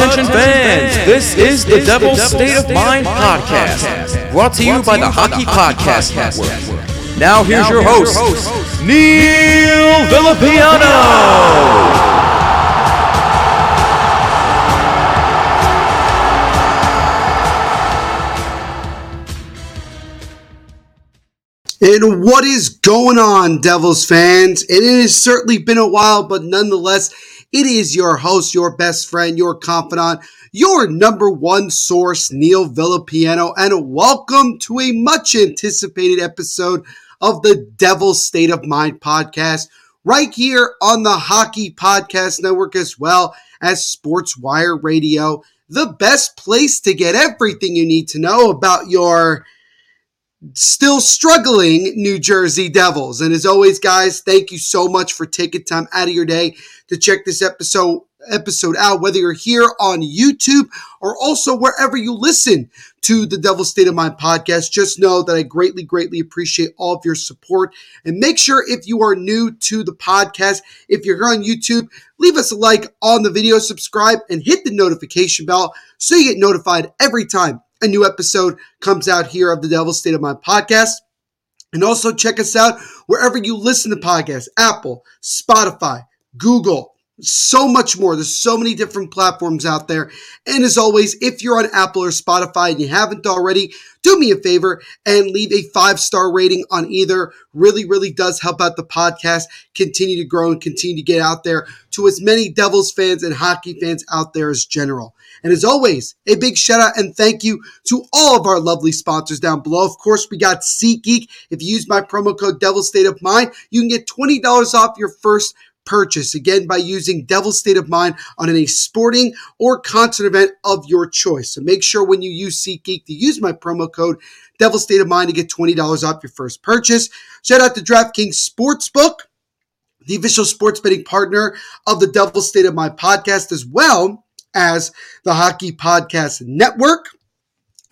Attention fans, this is the Devil's State of Mind podcast, brought to you by the Hockey Podcast Network. Now here's your host, Neil Villapiano. And what is going on, Devils fans? And it has certainly been a while, but nonetheless, it is your host, your best friend, your confidant, your number one source, Neil Villapiano, and welcome to a much anticipated episode of the Devil's State of Mind podcast, right here on the Hockey Podcast Network, as well as Sports Wire Radio, the best place to get everything you need to know about your still struggling New Jersey Devils. And as always, guys, thank you so much for taking time out of your day to check this episode episode out, whether you're here on YouTube or also wherever you listen to the Devil State of Mind podcast. Just know that I greatly, greatly appreciate all of your support. And make sure if you are new to the podcast, if you're here on YouTube, leave us a like on the video, subscribe, and hit the notification bell so you get notified every time a new episode comes out here of the Devil State of Mind podcast. And also check us out wherever you listen to podcasts Apple, Spotify, Google, so much more. There's so many different platforms out there. And as always, if you're on Apple or Spotify and you haven't already, do me a favor and leave a five star rating on either. Really, really does help out the podcast continue to grow and continue to get out there to as many Devils fans and hockey fans out there as general. And as always, a big shout out and thank you to all of our lovely sponsors down below. Of course, we got SeatGeek. If you use my promo code Devil State of Mind, you can get $20 off your first purchase again by using Devil State of Mind on any sporting or concert event of your choice. So make sure when you use SeatGeek to use my promo code Devil State of Mind to get $20 off your first purchase. Shout out to DraftKings Sportsbook, the official sports betting partner of the Devil State of Mind podcast, as well as the Hockey Podcast Network.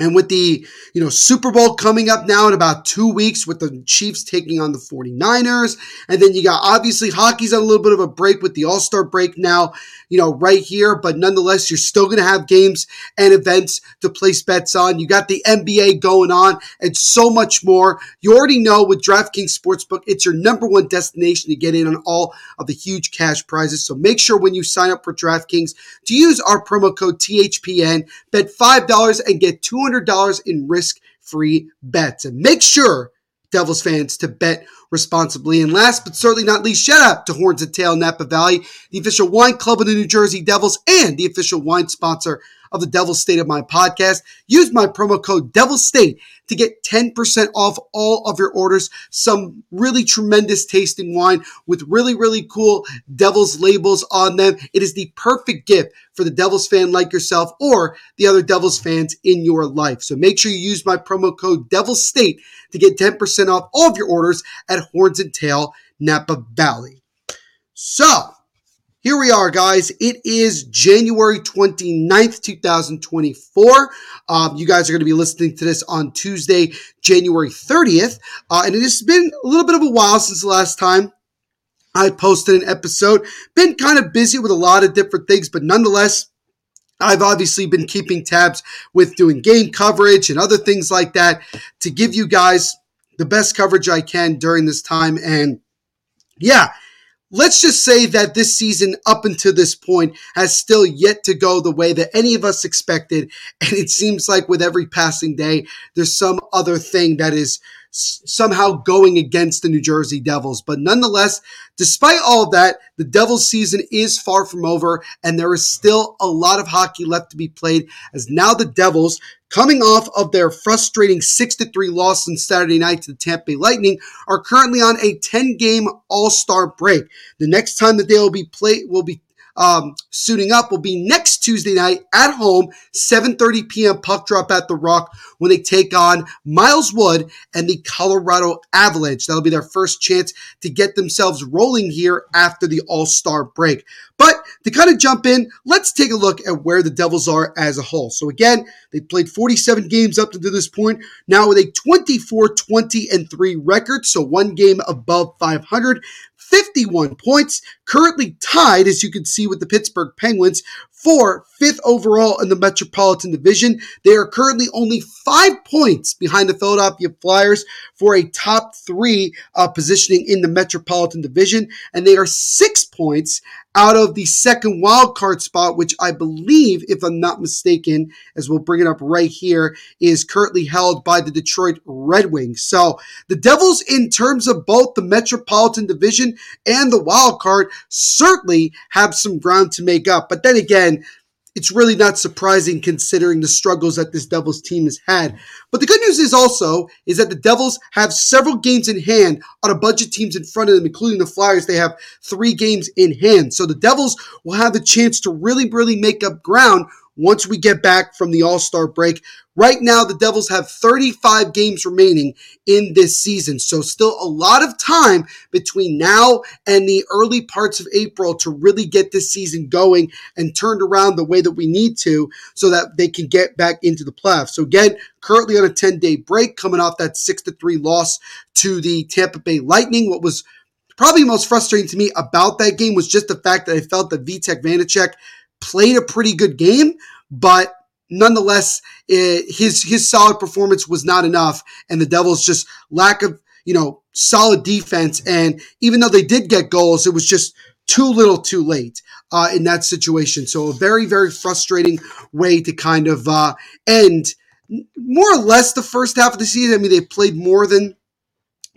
And with the, you know, Super Bowl coming up now in about two weeks with the Chiefs taking on the 49ers. And then you got obviously hockey's on a little bit of a break with the All-Star break now, you know, right here. But nonetheless, you're still going to have games and events to place bets on. You got the NBA going on and so much more. You already know with DraftKings Sportsbook, it's your number one destination to get in on all of the huge cash prizes. So make sure when you sign up for DraftKings to use our promo code THPN, bet $5 and get 200 $200 in risk free bets. And make sure, Devils fans, to bet responsibly. And last but certainly not least, shout out to Horns and Tail Napa Valley, the official wine club of the New Jersey Devils and the official wine sponsor of the Devil's State of My podcast. Use my promo code Devil State to get 10% off all of your orders. Some really tremendous tasting wine with really, really cool Devils labels on them. It is the perfect gift for the Devils fan like yourself or the other Devils fans in your life. So make sure you use my promo code Devil State to get 10% off all of your orders at Horns and Tail Napa Valley. So, here we are, guys. It is January 29th, 2024. Um, you guys are going to be listening to this on Tuesday, January 30th. Uh, and it has been a little bit of a while since the last time I posted an episode. Been kind of busy with a lot of different things, but nonetheless, I've obviously been keeping tabs with doing game coverage and other things like that to give you guys the best coverage I can during this time. And yeah, let's just say that this season up until this point has still yet to go the way that any of us expected. And it seems like with every passing day there's some other thing that is somehow going against the New Jersey Devils. But nonetheless, despite all of that, the Devils season is far from over and there is still a lot of hockey left to be played as now the Devils coming off of their frustrating 6 to 3 loss on Saturday night to the Tampa Bay Lightning are currently on a 10 game all-star break. The next time that they will be play will be um, suiting up will be next Tuesday night at home, 7:30 p.m. puck drop at the Rock when they take on Miles Wood and the Colorado Avalanche. That'll be their first chance to get themselves rolling here after the All Star break. But to kind of jump in, let's take a look at where the Devils are as a whole. So again, they played 47 games up to this point, now with a 24 20 and 3 record, so one game above 500. 51 points, currently tied, as you can see, with the Pittsburgh Penguins for fifth overall in the Metropolitan Division. They are currently only five points behind the Philadelphia Flyers for a top three uh, positioning in the Metropolitan Division, and they are six points out of the second wild card spot, which I believe, if I'm not mistaken, as we'll bring it up right here, is currently held by the Detroit Red Wings. So the Devils, in terms of both the Metropolitan Division and the wild card, certainly have some ground to make up. But then again, it's really not surprising considering the struggles that this Devils team has had. But the good news is also is that the Devils have several games in hand on a bunch of teams in front of them, including the Flyers. They have three games in hand. So the Devils will have the chance to really, really make up ground once we get back from the All Star break. Right now, the Devils have 35 games remaining in this season. So, still a lot of time between now and the early parts of April to really get this season going and turned around the way that we need to so that they can get back into the playoffs. So, again, currently on a 10 day break, coming off that 6 to 3 loss to the Tampa Bay Lightning. What was probably most frustrating to me about that game was just the fact that I felt that Vitek Vanecek played a pretty good game, but nonetheless, it, his his solid performance was not enough, and the Devils just lack of you know solid defense. And even though they did get goals, it was just too little, too late uh, in that situation. So a very very frustrating way to kind of uh, end more or less the first half of the season. I mean, they played more than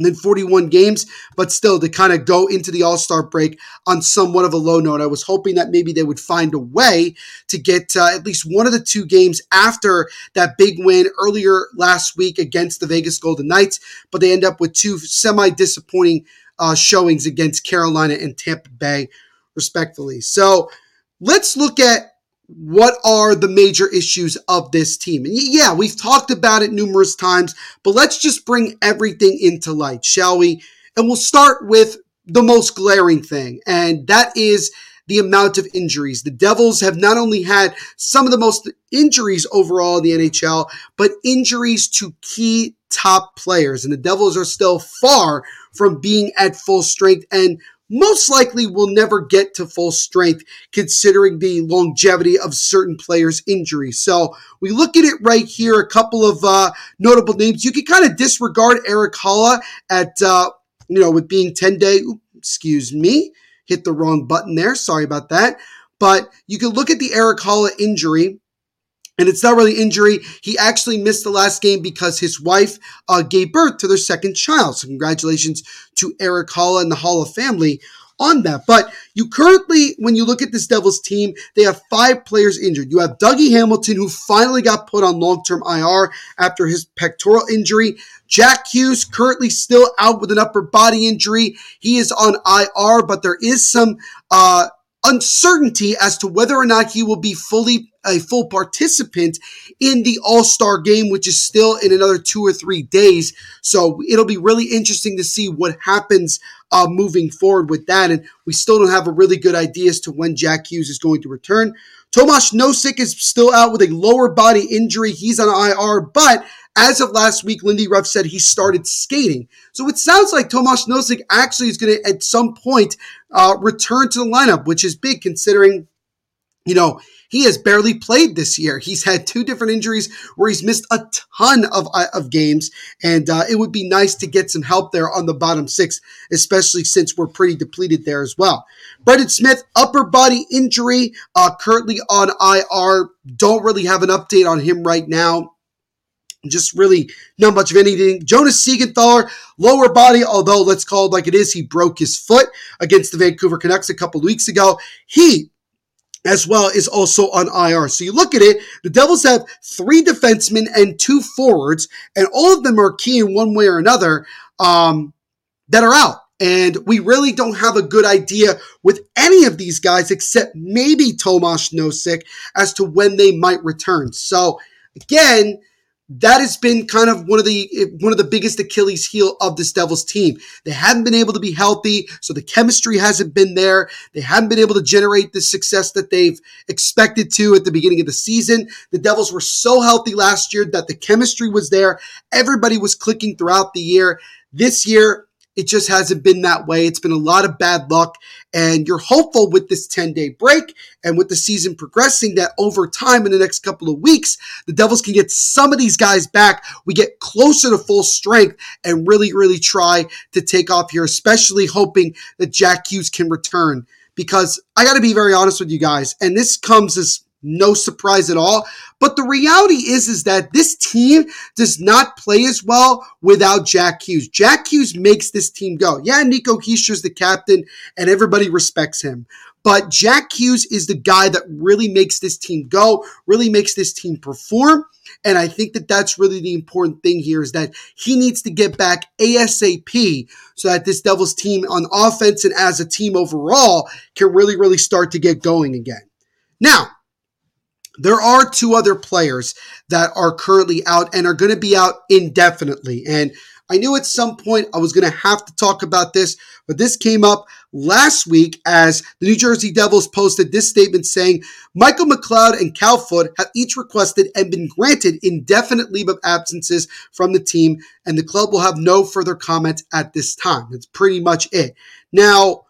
than 41 games, but still to kind of go into the All Star break on somewhat of a low note. I was hoping that maybe they would find a way to get uh, at least one of the two games after that big win earlier last week against the Vegas Golden Knights, but they end up with two semi disappointing uh, showings against Carolina and Tampa Bay, respectfully. So let's look at what are the major issues of this team? And yeah, we've talked about it numerous times, but let's just bring everything into light, shall we? And we'll start with the most glaring thing, and that is the amount of injuries. The Devils have not only had some of the most injuries overall in the NHL, but injuries to key top players. And the Devils are still far from being at full strength. And most likely will never get to full strength considering the longevity of certain players' injuries. So we look at it right here, a couple of uh, notable names. You can kind of disregard Erik Haula at, uh, you know, with being 10 day, excuse me, hit the wrong button there. Sorry about that. But you can look at the Erik Haula injury and it's not really injury. He actually missed the last game because his wife uh, gave birth to their second child. So congratulations to Erik Haula and the Haula family on that. But you currently, when you look at this Devils team, they have five players injured. You have Dougie Hamilton, who finally got put on long-term IR after his pectoral injury. Jack Hughes currently still out with an upper body injury. He is on IR, but there is some uh, uncertainty as to whether or not he will be fully a full participant in the All Star game, which is still in another two or three days. So it'll be really interesting to see what happens uh, moving forward with that. And we still don't have a really good idea as to when Jack Hughes is going to return. Tomas Nosek is still out with a lower body injury. He's on IR, but as of last week, Lindy Ruff said he started skating. So it sounds like Tomas Nosek actually is going to, at some point, uh, return to the lineup, which is big considering, you know, he has barely played this year. He's had two different injuries where he's missed a ton of, uh, of games, and uh, it would be nice to get some help there on the bottom six, especially since we're pretty depleted there as well. Brendan Smith, upper body injury, uh, currently on IR. Don't really have an update on him right now just really not much of anything. Jonas Siegenthaler, lower body, although let's call it like it is, he broke his foot against the Vancouver Canucks a couple weeks ago. He as well is also on IR. So you look at it, the Devils have three defensemen and two forwards, and all of them are key in one way or another um, that are out. And we really don't have a good idea with any of these guys except maybe Tomas Nosek as to when they might return. So again, that has been kind of one of the eh, one of the biggest Achilles heel of this Devils team. They haven't been able to be healthy, so the chemistry hasn't been there. They haven't been able to generate the success that they've expected to at the beginning of the season. The Devils were so healthy last year that the chemistry was there. Everybody was clicking throughout the year. This year, it just hasn't been that way. It's been a lot of bad luck. And you're hopeful with this 10 day break and with the season progressing that over time in the next couple of weeks, the Devils can get some of these guys back. We get closer to full strength and really, really try to take off here, especially hoping that Jack Hughes can return. Because I got to be very honest with you guys, and this comes as no surprise at all. But the reality is, is that this team does not play as well without Jack Hughes. Jack Hughes makes this team go. Yeah, Nico Hischier's the captain and everybody respects him. But Jack Hughes is the guy that really makes this team go, really makes this team perform. And I think that that's really the important thing here is that he needs to get back ASAP so that this Devils team on offense and as a team overall can really, really start to get going again. Now, there are two other players that are currently out and are going to be out indefinitely. And I knew at some point I was going to have to talk about this, but this came up last week as the New Jersey Devils posted this statement saying Michael McLeod and Cal Foote have each requested and been granted indefinite leave of absences from the team, and the club will have no further comment at this time. That's pretty much it. Now,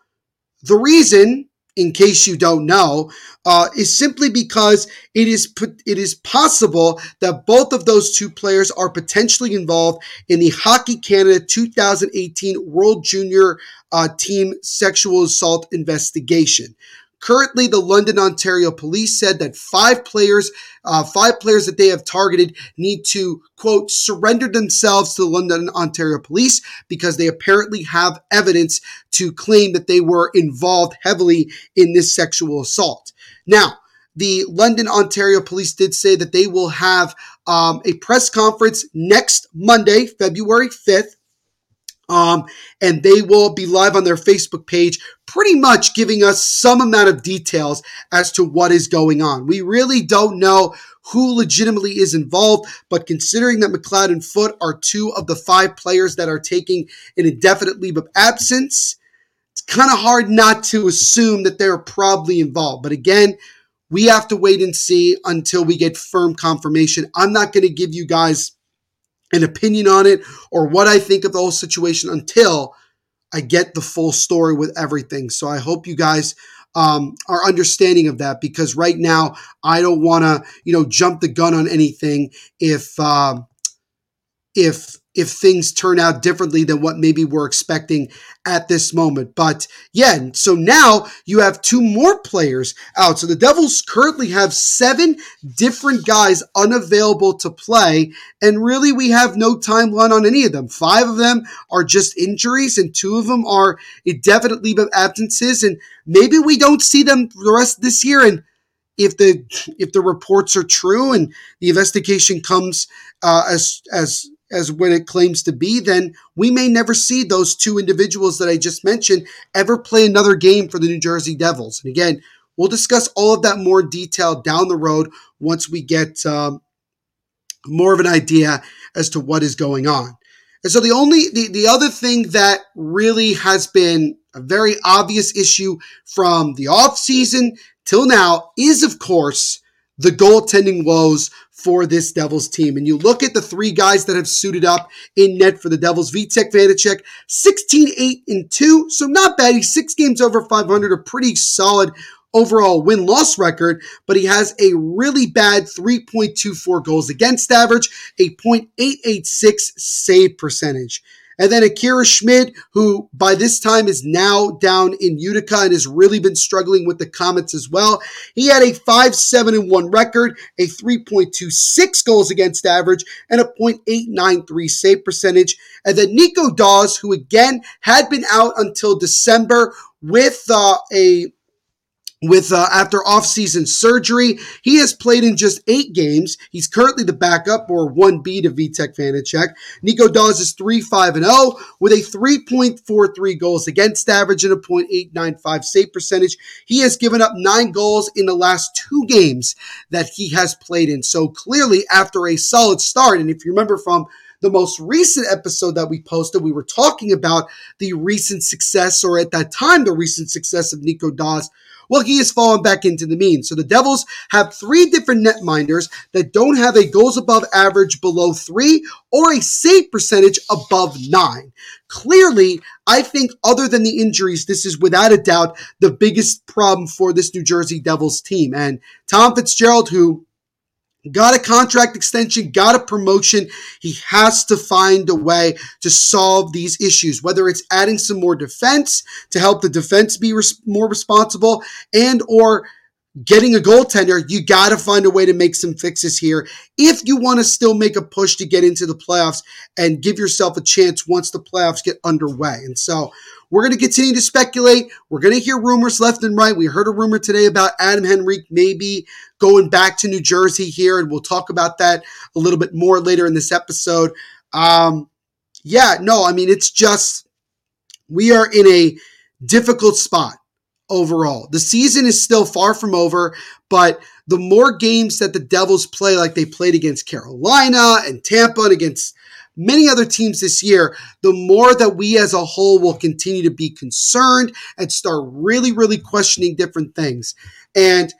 the reason in case you don't know, uh, is simply because it is it is possible that both of those two players are potentially involved in the Hockey Canada 2018 World Junior uh, Team Sexual Assault investigation. Currently, the London, Ontario police said that five players, uh, five players that they have targeted need to, quote, surrender themselves to the London, Ontario police because they apparently have evidence to claim that they were involved heavily in this sexual assault. Now, the London, Ontario police did say that they will have um, a press conference next Monday, February 5th, um, and they will be live on their Facebook page, pretty much giving us some amount of details as to what is going on. We really don't know who legitimately is involved, but considering that McLeod and Foote are two of the five players that are taking an indefinite leave of absence, it's kind of hard not to assume that they're probably involved. But again, we have to wait and see until we get firm confirmation. I'm not going to give you guys an opinion on it or what I think of the whole situation until I get the full story with everything. So I hope you guys um, are understanding of that because right now I don't want to, you know, jump the gun on anything if uh, if if things turn out differently than what maybe we're expecting at this moment. But yeah, so now you have two more players out. So the Devils currently have seven different guys unavailable to play. And really, we have no timeline on any of them. Five of them are just injuries, and two of them are indefinite leave of absences. And maybe we don't see them the rest of this year. And if the if the reports are true and the investigation comes uh, as as as what it claims to be, then we may never see those two individuals that I just mentioned ever play another game for the New Jersey Devils. And again, we'll discuss all of that more detail down the road once we get um, more of an idea as to what is going on. And so the only the, the other thing that really has been a very obvious issue from the off season till now is of course the goaltending woes for this Devils team. And you look at the three guys that have suited up in net for the Devils. Vitek Vanecek, 16, 8, and 2. So not bad. He's six games over 500, a pretty solid overall win loss record, but he has a really bad 3.24 goals against average, a .886 save percentage. And then Akira Schmid, who by this time is now down in Utica and has really been struggling with the Comets as well. He had a 5 7 and 1 record, a 3.26 goals against average, and a .893 save percentage. And then Nico Daws, who again had been out until December with uh, a with uh, after offseason surgery. He has played in just eight games. He's currently the backup or 1B to Vitek Vanecek. Nico Daws is 3 5 and 0 with a 3.43 goals against average and a .895 save percentage. He has given up nine goals in the last two games that he has played in. So clearly, after a solid start, and if you remember from the most recent episode that we posted, we were talking about the recent success, or at that time, the recent success of Nico Daws well, he has fallen back into the mean. So the Devils have three different netminders that don't have a goals above average below three or a save percentage above nine. Clearly, I think other than the injuries, this is without a doubt the biggest problem for this New Jersey Devils team. And Tom Fitzgerald, who got a contract extension, got a promotion. He has to find a way to solve these issues, whether it's adding some more defense to help the defense be res- more responsible and or getting a goaltender, you got to find a way to make some fixes here if you want to still make a push to get into the playoffs and give yourself a chance once the playoffs get underway. And so we're going to continue to speculate. We're going to hear rumors left and right. We heard a rumor today about Adam Henrique maybe going back to New Jersey here, and we'll talk about that a little bit more later in this episode. Um, yeah, no, I mean, it's just we are in a difficult spot overall. The season is still far from over, but the more games that the Devils play, like they played against Carolina and Tampa and against many other teams this year, the more that we as a whole will continue to be concerned and start really, really questioning different things. And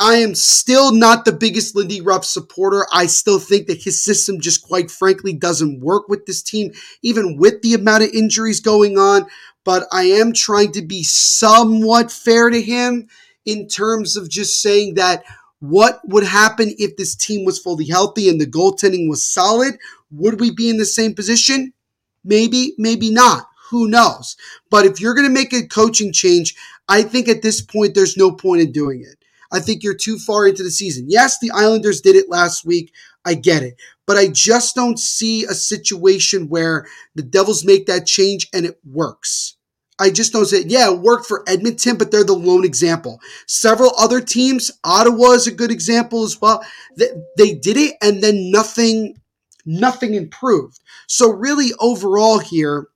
I am still not the biggest Lindy Ruff supporter. I still think that his system just quite frankly doesn't work with this team, even with the amount of injuries going on. But I am trying to be somewhat fair to him in terms of just saying that what would happen if this team was fully healthy and the goaltending was solid? Would we be in the same position? Maybe, maybe not. Who knows? But if you're going to make a coaching change, I think at this point, there's no point in doing it. I think you're too far into the season. Yes, the Islanders did it last week. I get it. But I just don't see a situation where the Devils make that change and it works. I just don't say, yeah, it worked for Edmonton, but they're the lone example. Several other teams, Ottawa is a good example as well. They, they did it and then nothing, nothing improved. So really overall here,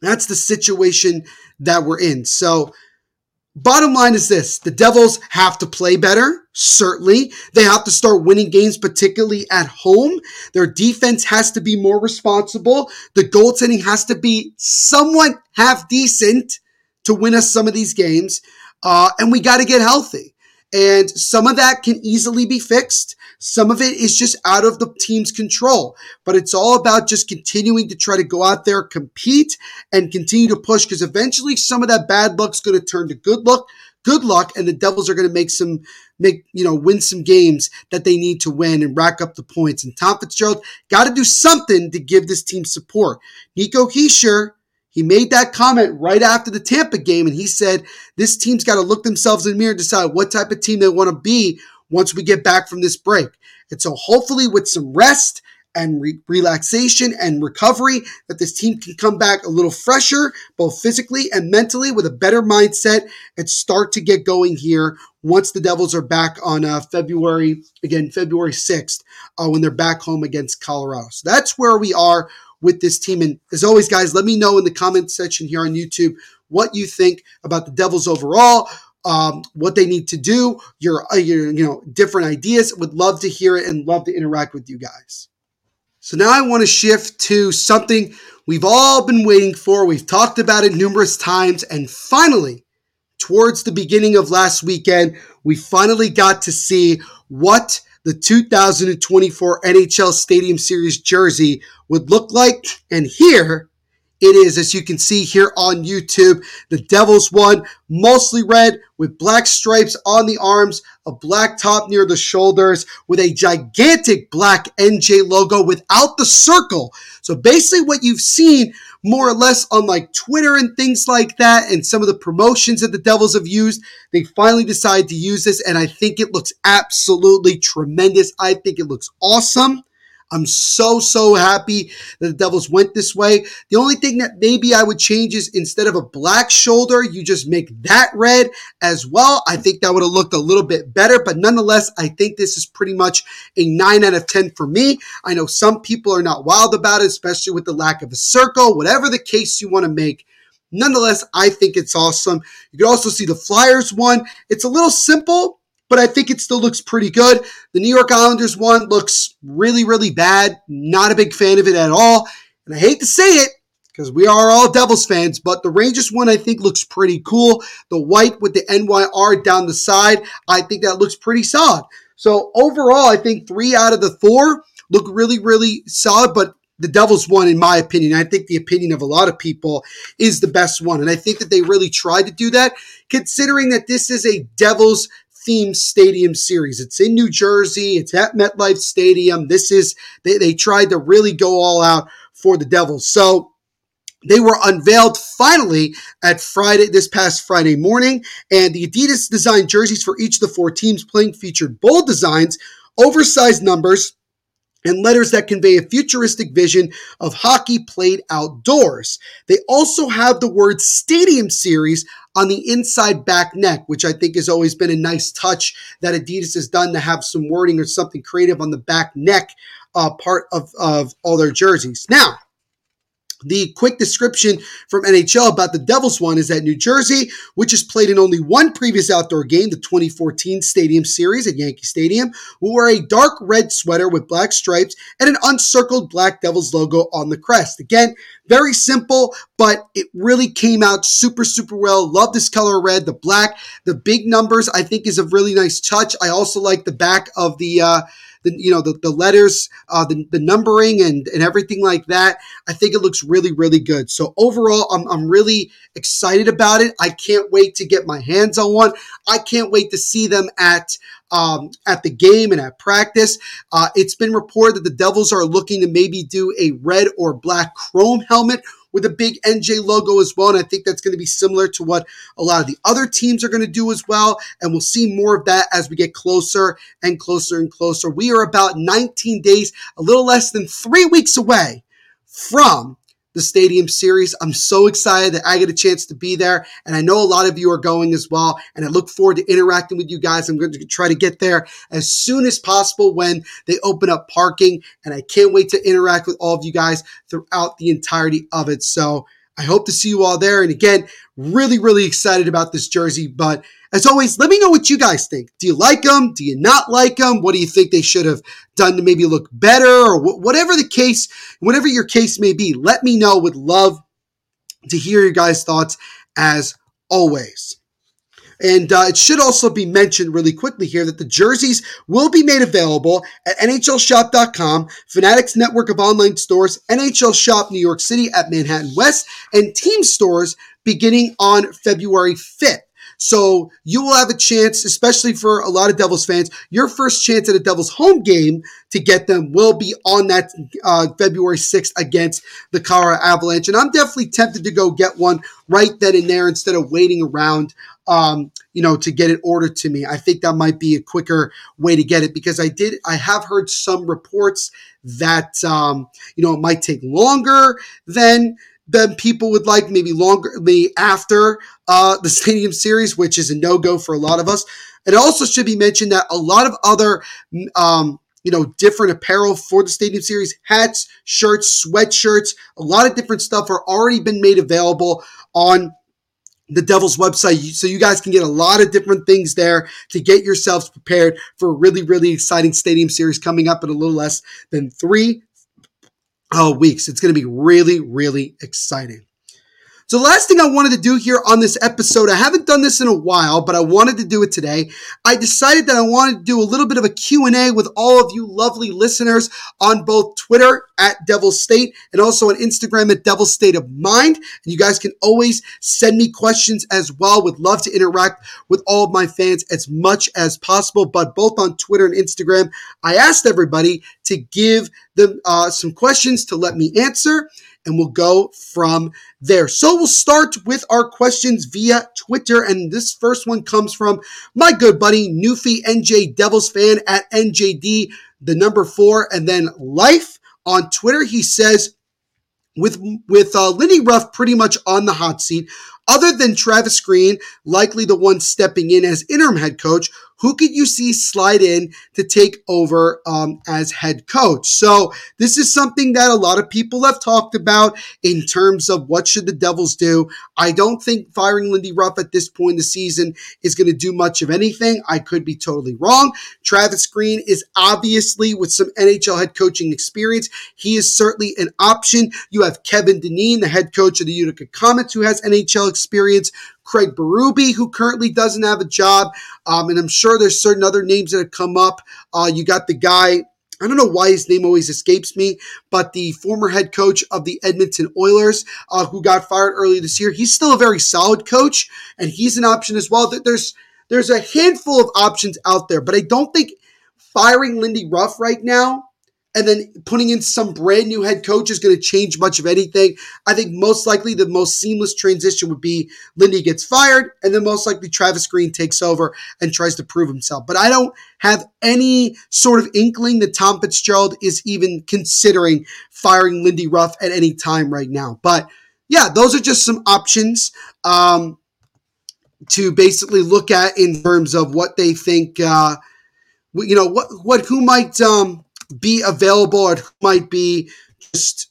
that's the situation that we're in. So Bottom line is this the Devils have to play better, certainly. They have to start winning games, particularly at home. Their defense has to be more responsible. The goaltending has to be somewhat half decent to win us some of these games. Uh, and we got to get healthy. And some of that can easily be fixed. Some of it is just out of the team's control, but it's all about just continuing to try to go out there, compete, and continue to push because eventually some of that bad luck's going to turn to good luck, good luck, and the Devils are going to make some, make, you know, win some games that they need to win and rack up the points. And Tom Fitzgerald got to do something to give this team support. Nico Hischier, he made that comment right after the Tampa game, and he said this team's got to look themselves in the mirror and decide what type of team they want to be once we get back from this break. And so hopefully with some rest and re- relaxation and recovery that this team can come back a little fresher, both physically and mentally with a better mindset and start to get going here once the Devils are back on uh, February, again, February 6th, uh, when they're back home against Colorado. So that's where we are with this team. And as always, guys, let me know in the comment section here on YouTube what you think about the Devils overall um, what they need to do, your, uh, your, you know, different ideas. Would love to hear it and love to interact with you guys. So now I want to shift to something we've all been waiting for. We've talked about it numerous times, and finally, towards the beginning of last weekend, we finally got to see what the 2024 NHL Stadium Series jersey would look like. And here it is, as you can see here on YouTube, the Devils one, mostly red with black stripes on the arms, a black top near the shoulders with a gigantic black NJ logo without the circle. So basically what you've seen more or less on like Twitter and things like that and some of the promotions that the Devils have used, they finally decided to use this and I think it looks absolutely tremendous. I think it looks awesome. I'm so, so happy that the Devils went this way. The only thing that maybe I would change is instead of a black shoulder, you just make that red as well. I think that would have looked a little bit better, but nonetheless, I think this is pretty much a 9 out of 10 for me. I know some people are not wild about it, especially with the lack of a circle, whatever the case you want to make. Nonetheless, I think it's awesome. You can also see the Flyers one. It's a little simple, but I think it still looks pretty good. The New York Islanders one looks really, really bad. Not a big fan of it at all. And I hate to say it because we are all Devils fans, but the Rangers one I think looks pretty cool. The white with the NYR down the side, I think that looks pretty solid. So overall, I think three out of the four look really, really solid, but the Devils one, in my opinion, I think the opinion of a lot of people is the best one. And I think that they really tried to do that, considering that this is a Devils themed stadium series. It's in New Jersey, it's at MetLife Stadium. This is, they, they tried to really go all out for the Devils. So, they were unveiled finally at Friday, this past Friday morning, and the Adidas designed jerseys for each of the four teams playing featured bold designs, oversized numbers, and letters that convey a futuristic vision of hockey played outdoors. They also have the word Stadium Series on the inside back neck, which I think has always been a nice touch that Adidas has done to have some wording or something creative on the back neck uh, part of, of all their jerseys. Now, the quick description from NHL about the Devils one is that New Jersey, which has played in only one previous outdoor game, the 2014 Stadium Series at Yankee Stadium, will wear a dark red sweater with black stripes and an uncircled black Devils logo on the crest. Again, very simple, but it really came out super, super well. Love this color red, the black, the big numbers, I think is a really nice touch. I also like the back of the, uh, the you know the, the letters, uh, the, the numbering and, and everything like that. I think it looks really, really good. So overall, I'm, I'm really excited about it. I can't wait to get my hands on one. I can't wait to see them at um, at the game and at practice. Uh, it's been reported that the Devils are looking to maybe do a red or black chrome helmet with a big NJ logo as well. And I think that's going to be similar to what a lot of the other teams are going to do as well. And we'll see more of that as we get closer and closer and closer. We are about 19 days, a little less than three weeks away from the Stadium Series. I'm so excited that I get a chance to be there, and I know a lot of you are going as well. And I look forward to interacting with you guys. I'm going to try to get there as soon as possible when they open up parking, and I can't wait to interact with all of you guys throughout the entirety of it. So I hope to see you all there. And again, really, really excited about this jersey, but as always, let me know what you guys think. Do you like them? Do you not like them? What do you think they should have done to maybe look better or wh- whatever the case, whatever your case may be? Let me know. Would love to hear your guys' thoughts as always. And uh, it should also be mentioned really quickly here that the jerseys will be made available at NHLShop.com, Fanatics network of online stores, NHL Shop New York City at Manhattan West, and team stores beginning on February 5th. So you will have a chance, especially for a lot of Devils fans, your first chance at a Devils home game to get them will be on that uh, February 6th against the Colorado Avalanche. And I'm definitely tempted to go get one right then and there instead of waiting around. Um, you know, to get it ordered to me. I think that might be a quicker way to get it because I did, I have heard some reports that, um, you know, it might take longer than than people would like, maybe longer, after uh, the Stadium Series, which is a no go for a lot of us. It also should be mentioned that a lot of other, um, you know, different apparel for the Stadium Series, hats, shirts, sweatshirts, a lot of different stuff are already been made available on the Devils website. So you guys can get a lot of different things there to get yourselves prepared for a really, really exciting stadium series coming up in a little less than three uh, weeks. It's going to be really, really exciting. So the last thing I wanted to do here on this episode, I haven't done this in a while, but I wanted to do it today. I decided that I wanted to do a little bit of a Q&A with all of you lovely listeners on both Twitter at Devil State and also on Instagram at Devil State of Mind. And you guys can always send me questions as well. Would love to interact with all of my fans as much as possible, but both on Twitter and Instagram, I asked everybody to give them uh, some questions to let me answer and we'll go from there. So we'll start with our questions via Twitter, and this first one comes from my good buddy Newfie NJ Devils fan at NJD the number four, and then life on Twitter. He says, with with uh, Lindy Ruff pretty much on the hot seat, other than Travis Green, likely the one stepping in as interim head coach, who could you see slide in to take over um, as head coach? So this is something that a lot of people have talked about in terms of what should the Devils do. I don't think firing Lindy Ruff at this point in the season is going to do much of anything. I could be totally wrong. Travis Green is obviously with some NHL head coaching experience. He is certainly an option. You have Kevin Dineen, the head coach of the Utica Comets, who has NHL experience. Craig Berube, who currently doesn't have a job. Um, and I'm sure there's certain other names that have come up. Uh, you got the guy, I don't know why his name always escapes me, but the former head coach of the Edmonton Oilers, uh, who got fired early this year, he's still a very solid coach, and he's an option as well. There's there's a handful of options out there, but I don't think firing Lindy Ruff right now and then putting in some brand new head coach is going to change much of anything. I think most likely the most seamless transition would be Lindy gets fired, and then most likely Travis Green takes over and tries to prove himself. But I don't have any sort of inkling that Tom Fitzgerald is even considering firing Lindy Ruff at any time right now. But yeah, those are just some options. Um, to basically look at in terms of what they think, uh, you know, what what who might um, be available or might be just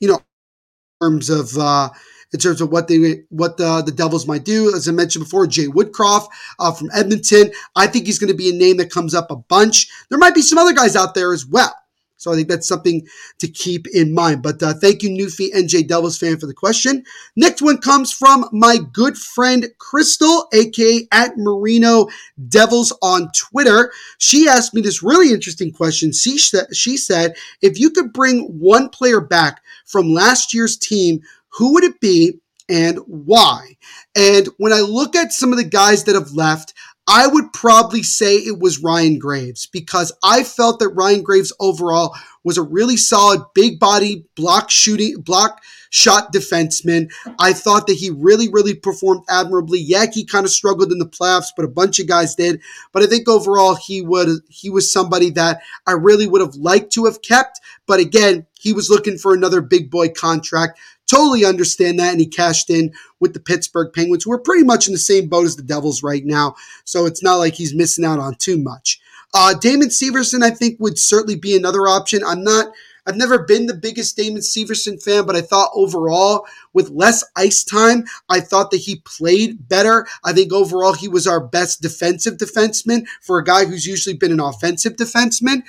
you know in terms of uh, in terms of what they what the, the Devils might do. As I mentioned before, Jay Woodcroft uh, from Edmonton. I think he's going to be a name that comes up a bunch. There might be some other guys out there as well. So I think that's something to keep in mind. But uh, thank you, Newfie NJ Devils fan, for the question. Next one comes from my good friend Crystal, aka at Marino Devils on Twitter. She asked me this really interesting question. She, she said, if you could bring one player back from last year's team, who would it be and why? And when I look at some of the guys that have left, I would probably say it was Ryan Graves because I felt that Ryan Graves overall was a really solid big body block shooting block shot defenseman. I thought that he really, really performed admirably. Yeah, he kind of struggled in the playoffs, but a bunch of guys did. But I think overall he would he was somebody that I really would have liked to have kept. But again, he was looking for another big boy contract. Totally understand that. And he cashed in with the Pittsburgh Penguins, who are pretty much in the same boat as the Devils right now. So it's not like he's missing out on too much. Uh, Damon Severson, I think, would certainly be another option. I'm not. I've never been the biggest Damon Severson fan, but I thought overall, with less ice time, I thought that he played better. I think overall he was our best defensive defenseman for a guy who's usually been an offensive defenseman.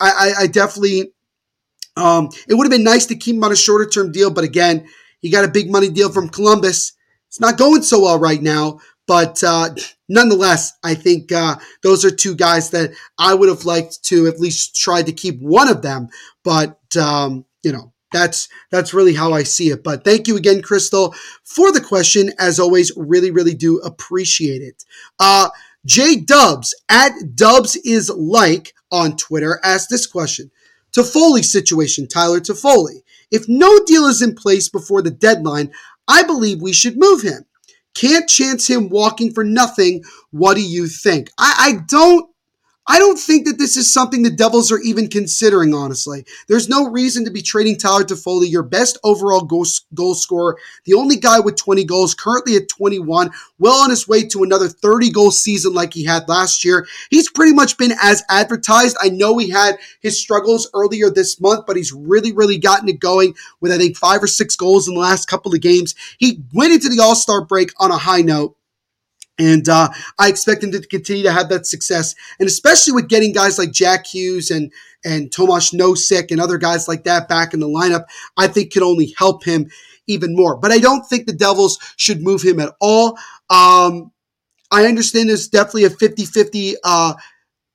I, I, I definitely um, it would have been nice to keep him on a shorter term deal, but again, he got a big money deal from Columbus. It's not going so well right now, but uh, nonetheless, I think uh, those are two guys that I would have liked to at least try to keep one of them. But um, you know, that's that's really how I see it. But thank you again, Crystal, for the question. As always, really, really do appreciate it. Uh, J Dubs at Dubs is like on Twitter asked this question. Toffoli situation, Tyler Toffoli. If no deal is in place before the deadline, I believe we should move him. Can't chance him walking for nothing. What do you think? I, I don't I don't think that this is something the Devils are even considering, honestly. There's no reason to be trading Tyler Toffoli, your best overall goal, goal scorer, the only guy with 20 goals, currently at 21, well on his way to another 30 goal season like he had last year. He's pretty much been as advertised. I know he had his struggles earlier this month, but he's really, really gotten it going with, I think, five or six goals in the last couple of games. He went into the All Star break on a high note. And uh, I expect him to continue to have that success, and especially with getting guys like Jack Hughes and and Tomas Nosek and other guys like that back in the lineup, I think could only help him even more. But I don't think the Devils should move him at all. Um, I understand there's definitely a 50 50 uh,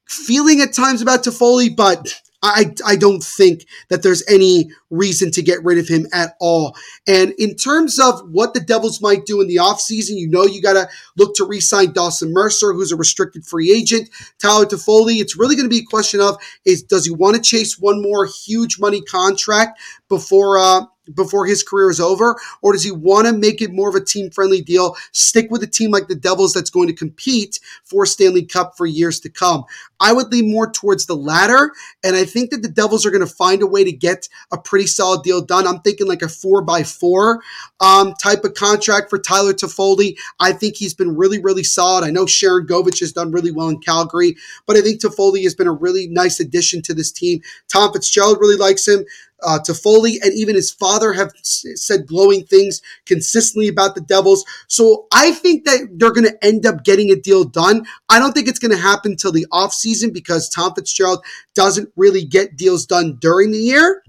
feeling at times about Toffoli, but I, I don't think that there's any reason to get rid of him at all. And in terms of what the Devils might do in the offseason, you know you got to look to re-sign Dawson Mercer, who's a restricted free agent. Tyler Toffoli, it's really going to be a question of is does he want to chase one more huge money contract before uh, before his career is over? Or does he want to make it more of a team friendly deal, stick with a team like the Devils that's going to compete for Stanley Cup for years to come? I would lean more towards the latter. And I think that the Devils are going to find a way to get a pretty solid deal done. I'm thinking like a four by four um, type of contract for Tyler Toffoli. I think he's been really, really solid. I know Sharangovich has done really well in Calgary, but I think Toffoli has been a really nice addition to this team. Tom Fitzgerald really likes him uh, Toffoli and even his father have said glowing things consistently about the Devils. So I think that they're going to end up getting a deal done. I don't think it's going to happen until the offseason because Tom Fitzgerald doesn't really get deals done during the year.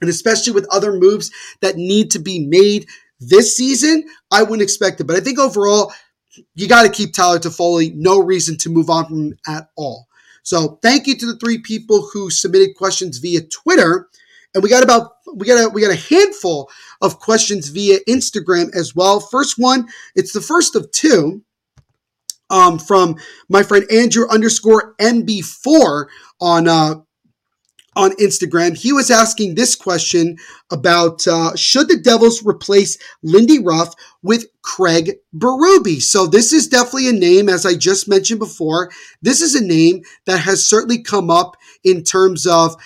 And especially with other moves that need to be made this season, I wouldn't expect it. But I think overall, you got to keep Tyler Toffoli. No reason to move on from him at all. So thank you to the three people who submitted questions via Twitter. And we got about we got a we got a handful of questions via Instagram as well. First one, it's the first of two. Um, from my friend Andrew underscore MB4 on uh, on Instagram. He was asking this question about uh, should the Devils replace Lindy Ruff with Craig Berube? So this is definitely a name, as I just mentioned before. This is a name that has certainly come up in terms of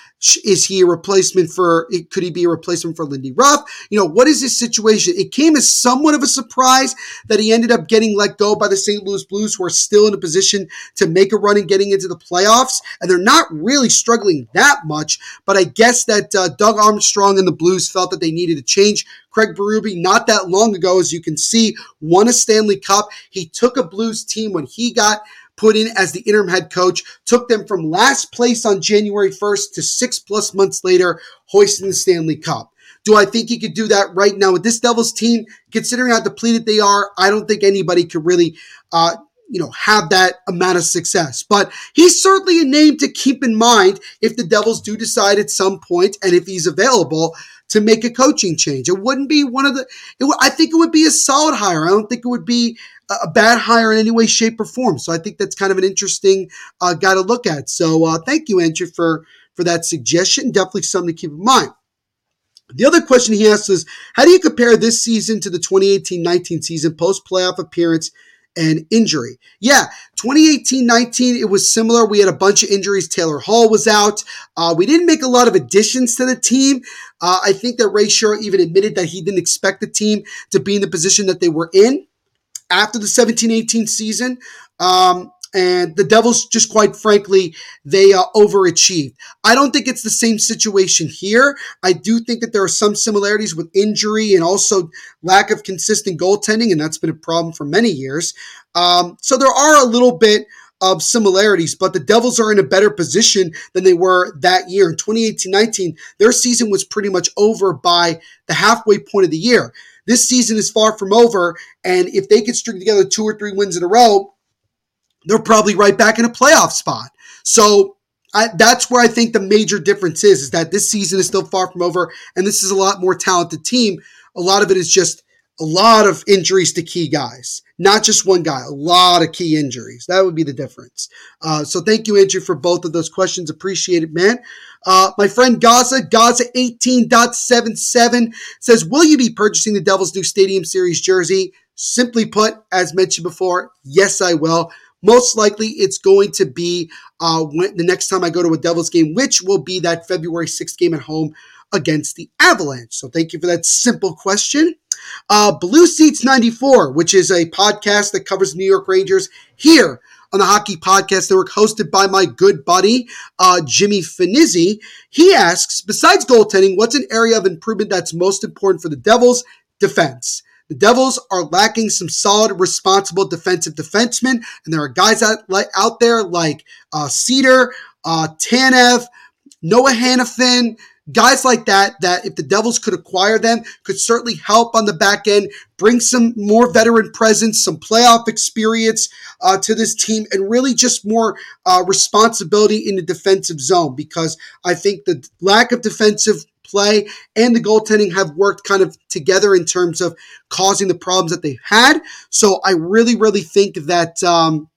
is he a replacement for could he be a replacement for Lindy Ruff? You know, what is his situation? It came as somewhat of a surprise that he ended up getting let go by the St. Louis Blues, who are still in a position to make a run and getting into the playoffs, and they're not really struggling that much. But I guess that uh, Doug Armstrong and the Blues felt that they needed a change. Craig Berube, not that long ago, as you can see, won a Stanley Cup. He took a Blues team when he got put in as the interim head coach, took them from last place on January 1st to six plus months later, hoisting the Stanley Cup. Do I think he could do that right now with this Devils team? Considering how depleted they are, I don't think anybody could really, uh, you know, have that amount of success. But he's certainly a name to keep in mind if the Devils do decide at some point, and if he's available, to make a coaching change. It wouldn't be one of the. It, I think it would be a solid hire. I don't think it would be a bad hire in any way, shape, or form. So I think that's kind of an interesting uh, guy to look at. So uh, thank you, Andrew, for for that suggestion. Definitely something to keep in mind. The other question he asked is, how do you compare this season to the 2018-19 season post playoff appearance and injury? Yeah, 2018-19, it was similar. We had a bunch of injuries. Taylor Hall was out. Uh, we didn't make a lot of additions to the team. Uh, I think that Ray Shero even admitted that he didn't expect the team to be in the position that they were in after the 17 18 season. Um, and the Devils, just quite frankly, they uh, overachieved. I don't think it's the same situation here. I do think that there are some similarities with injury and also lack of consistent goaltending, and that's been a problem for many years. Um, so there are a little bit of similarities, but the Devils are in a better position than they were that year. In 2018 19, their season was pretty much over by the halfway point of the year. This season is far from over, and if they could string together two or three wins in a row, they're probably right back in a playoff spot. So I, that's where I think the major difference is, is that this season is still far from over, and this is a lot more talented team. A lot of it is just a lot of injuries to key guys, not just one guy, a lot of key injuries. That would be the difference. Uh, so thank you, Andrew, for both of those questions. Appreciate it, man. Uh, my friend Gaza, Gaza 18.77 says, Will you be purchasing the Devils' new Stadium Series jersey? Simply put, as mentioned before, yes, I will. Most likely, it's going to be uh, when, the next time I go to a Devils game, which will be that February 6th game at home against the Avalanche. So, thank you for that simple question. Uh, Blue Seats 94, which is a podcast that covers New York Rangers here on the Hockey Podcast Network, hosted by my good buddy, uh, Jimmy Finizzi. He asks, besides goaltending, what's an area of improvement that's most important for the Devils? Defense. The Devils are lacking some solid, responsible defensive defensemen, and there are guys out, out there like uh, Seider, uh, Tanev, Noah Hanifin, guys like that, that if the Devils could acquire them, could certainly help on the back end, bring some more veteran presence, some playoff experience uh, to this team, and really just more uh, responsibility in the defensive zone because I think the lack of defensive play and the goaltending have worked kind of together in terms of causing the problems that they've had. So I really, really think that um,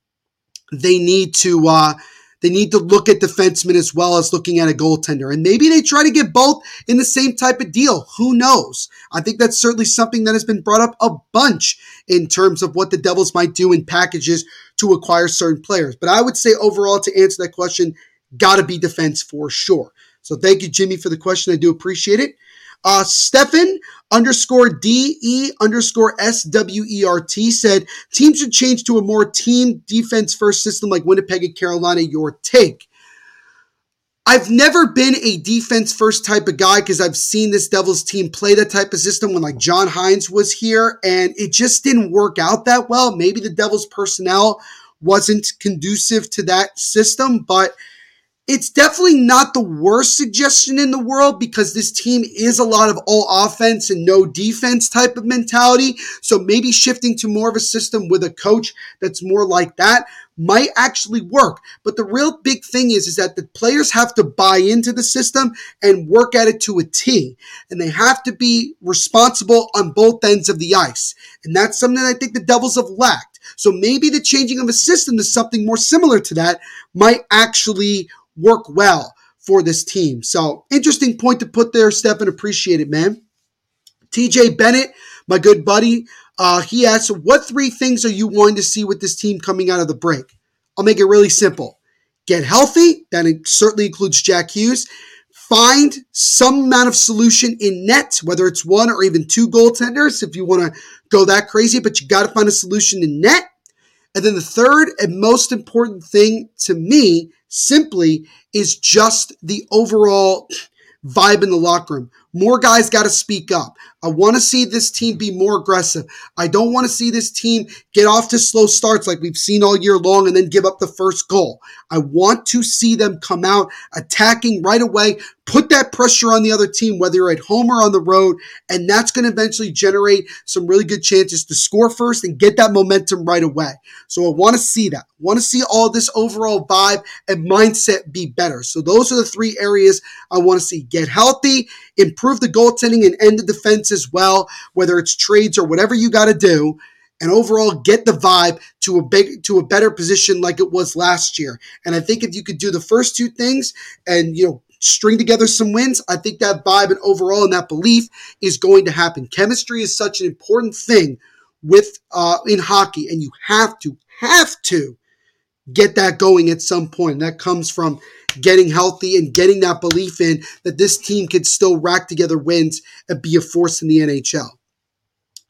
they need to. Uh, they need to look at defensemen as well as looking at a goaltender. And maybe they try to get both in the same type of deal. Who knows? I think that's certainly something that has been brought up a bunch in terms of what the Devils might do in packages to acquire certain players. But I would say overall, to answer that question, gotta be defense for sure. So thank you, Jimmy, for the question. I do appreciate it. Uh, Stefan underscore DE underscore SWERT said teams should change to a more team defense first system like Winnipeg and Carolina. Your take. I've never been a defense first type of guy because I've seen this Devils team play that type of system when like John Hynes was here and it just didn't work out that well. Maybe the Devils personnel wasn't conducive to that system, but it's definitely not the worst suggestion in the world because this team is a lot of all offense and no defense type of mentality. So maybe shifting to more of a system with a coach that's more like that might actually work. But the real big thing is, is that the players have to buy into the system and work at it to a T. And they have to be responsible on both ends of the ice. And that's something I think the Devils have lacked. So maybe the changing of a system to something more similar to that might actually work well for this team. So interesting point to put there, Stephen. Appreciate it, man. TJ Bennett, my good buddy, uh, he asks, What three things are you wanting to see with this team coming out of the break? I'll make it really simple. Get healthy, that certainly includes Jack Hughes. Find some amount of solution in net, whether it's one or even two goaltenders if you want to go that crazy, but you got to find a solution in net. And then the third and most important thing to me simply is just the overall vibe in the locker room. More guys got to speak up. I want to see this team be more aggressive. I don't want to see this team get off to slow starts like we've seen all year long and then give up the first goal. I want to see them come out attacking right away, put that pressure on the other team, whether you're at home or on the road, and that's going to eventually generate some really good chances to score first and get that momentum right away. So I want to see that. I want to see all this overall vibe and mindset be better. So those are the three areas I want to see. Get healthy, improve the goaltending and end the defense as well, whether it's trades or whatever you got to do and overall get the vibe to a big to a better position like it was last year. And I think if you could do the first two things and you know string together some wins, I think that vibe and overall and that belief is going to happen. Chemistry is such an important thing with uh, in hockey, and you have to have to get that going at some point. And that comes from getting healthy and getting that belief in that this team could still rack together wins and be a force in the NHL.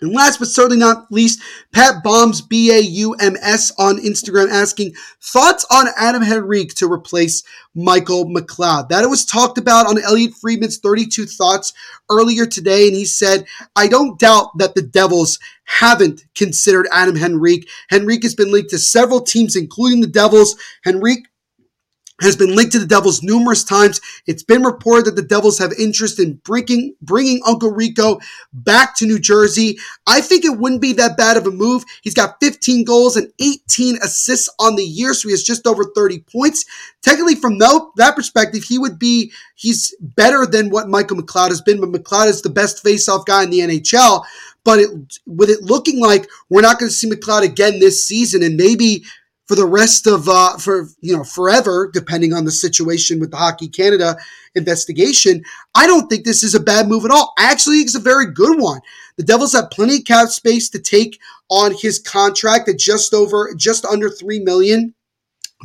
And last but certainly not least, Pat Bombs, B A U M S on Instagram asking thoughts on Adam Henrique to replace Michael McLeod. That was talked about on Elliotte Friedman's 32 Thoughts earlier today. And he said, I don't doubt that the Devils haven't considered Adam Henrique. Henrique has been linked to several teams, including the Devils. Henrique has been linked to the Devils numerous times. It's been reported that the Devils have interest in bringing, bringing Uncle Rico back to New Jersey. I think it wouldn't be that bad of a move. He's got 15 goals and 18 assists on the year, so he has just over 30 points. Technically, from that perspective, he would be, he's better than what Michael McLeod has been, but McLeod is the best faceoff guy in the NHL. But it, with it looking like we're not going to see McLeod again this season, and maybe for the rest of uh, for you know forever, depending on the situation with the Hockey Canada investigation. I don't think this is a bad move at all. Actually, it's a very good one. The Devils have plenty of cap space to take on his contract at just over, just under three million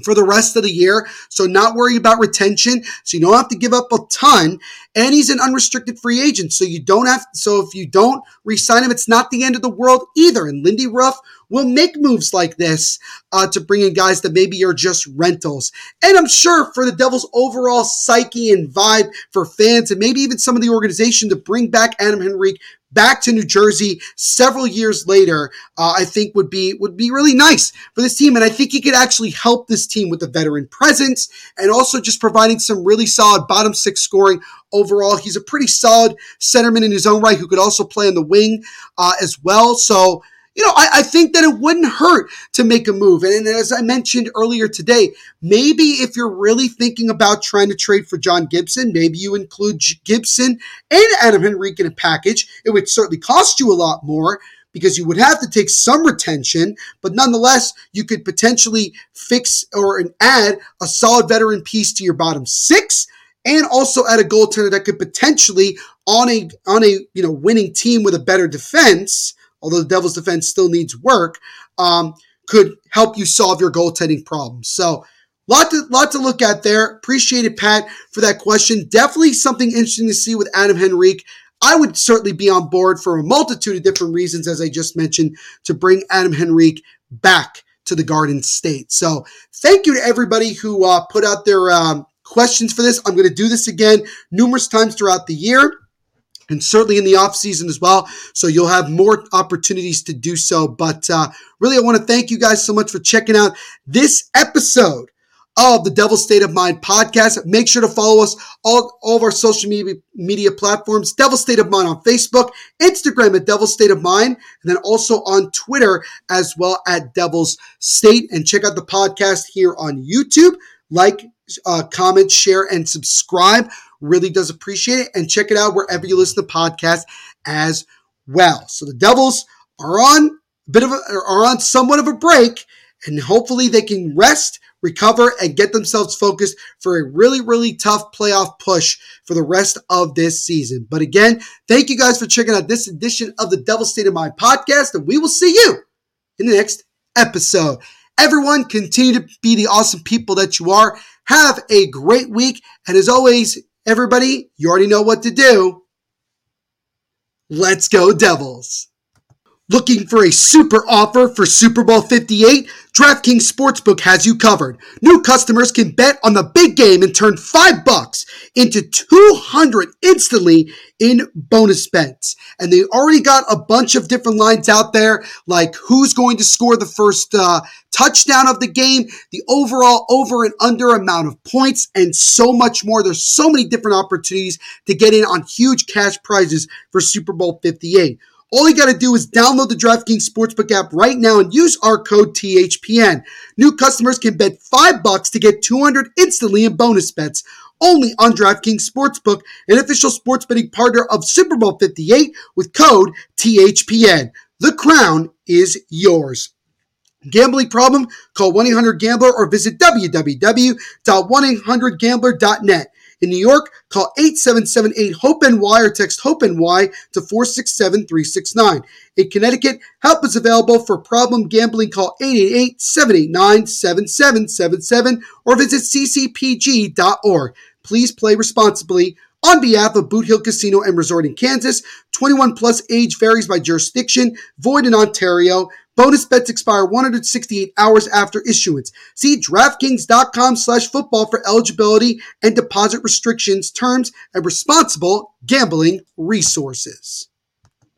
for the rest of the year. So not worry about retention. So you don't have to give up a ton. And he's an unrestricted free agent. So you don't have, so if you don't resign him, it's not the end of the world either. And Lindy Ruff will make moves like this uh, to bring in guys that maybe are just rentals. And I'm sure for the Devils' overall psyche and vibe for fans and maybe even some of the organization to bring back Adam Henrique back to New Jersey several years later, uh, I think would be would be really nice for this team. And I think he could actually help this team with the veteran presence and also just providing some really solid bottom six scoring overall. He's a pretty solid centerman in his own right who could also play on the wing uh, as well. So you know, I, I, think that it wouldn't hurt to make a move. And, and, as I mentioned earlier today, maybe if you're really thinking about trying to trade for John Gibson, maybe you include Gibson and Adam Henrique in a package. It would certainly cost you a lot more because you would have to take some retention, but nonetheless, you could potentially fix or add a solid veteran piece to your bottom six and also add a goaltender that could potentially on a on a you know winning team with a better defense, although the Devils defense still needs work, um, could help you solve your goaltending problems. So Lot to, lot to look at there. Appreciate it, Pat, for that question. Definitely something interesting to see with Adam Henrique. I would certainly be on board for a multitude of different reasons, as I just mentioned, to bring Adam Henrique back to the Garden State. So thank you to everybody who uh, put out their um, questions for this. I'm going to do this again numerous times throughout the year and certainly in the off season as well. So you'll have more opportunities to do so. But uh, really, I want to thank you guys so much for checking out this episode of the Devil State of Mind podcast. Make sure to follow us all, all of our social media, media platforms, Devil State of Mind on Facebook, Instagram at Devil State of Mind, and then also on Twitter as well at Devil's State. And check out the podcast here on YouTube. Like, uh, comment, share, and subscribe. Really does appreciate it. And check it out wherever you listen to podcasts as well. So the Devils are on a bit of a, are on somewhat of a break, and hopefully they can rest recover, and get themselves focused for a really, really tough playoff push for the rest of this season. But again, thank you guys for checking out this edition of the Devil State of Mind podcast, and we will see you in the next episode. Everyone, continue to be the awesome people that you are. Have a great week. And as always, everybody, you already know what to do. Let's go, Devils. Looking for a super offer for Super Bowl 58? DraftKings Sportsbook has you covered. New customers can bet on the big game and turn 5 bucks into 200 instantly in bonus bets. And they already got a bunch of different lines out there like who's going to score the first uh, touchdown of the game, the overall over and under amount of points, and so much more. There's so many different opportunities to get in on huge cash prizes for Super Bowl 58. All you got to do is download the DraftKings Sportsbook app right now and use our code THPN. New customers can bet 5 bucks to get 200 instantly in bonus bets only on DraftKings Sportsbook, an official sports betting partner of Super Bowl 58 with code THPN. The crown is yours. Gambling problem? Call 1-800-GAMBLER or visit www.1800gambler.net. In New York, call 877-8-HOPE-NY or text HOPE-NY to 467-369. In Connecticut, help is available for problem gambling. Call 888-789-7777 or visit ccpg.org. Please play responsibly. On behalf of Boot Hill Casino and Resort in Kansas, 21 plus age varies by jurisdiction, void in Ontario. Bonus bets expire 168 hours after issuance. See DraftKings.com slash football for eligibility and deposit restrictions, terms, and responsible gambling resources.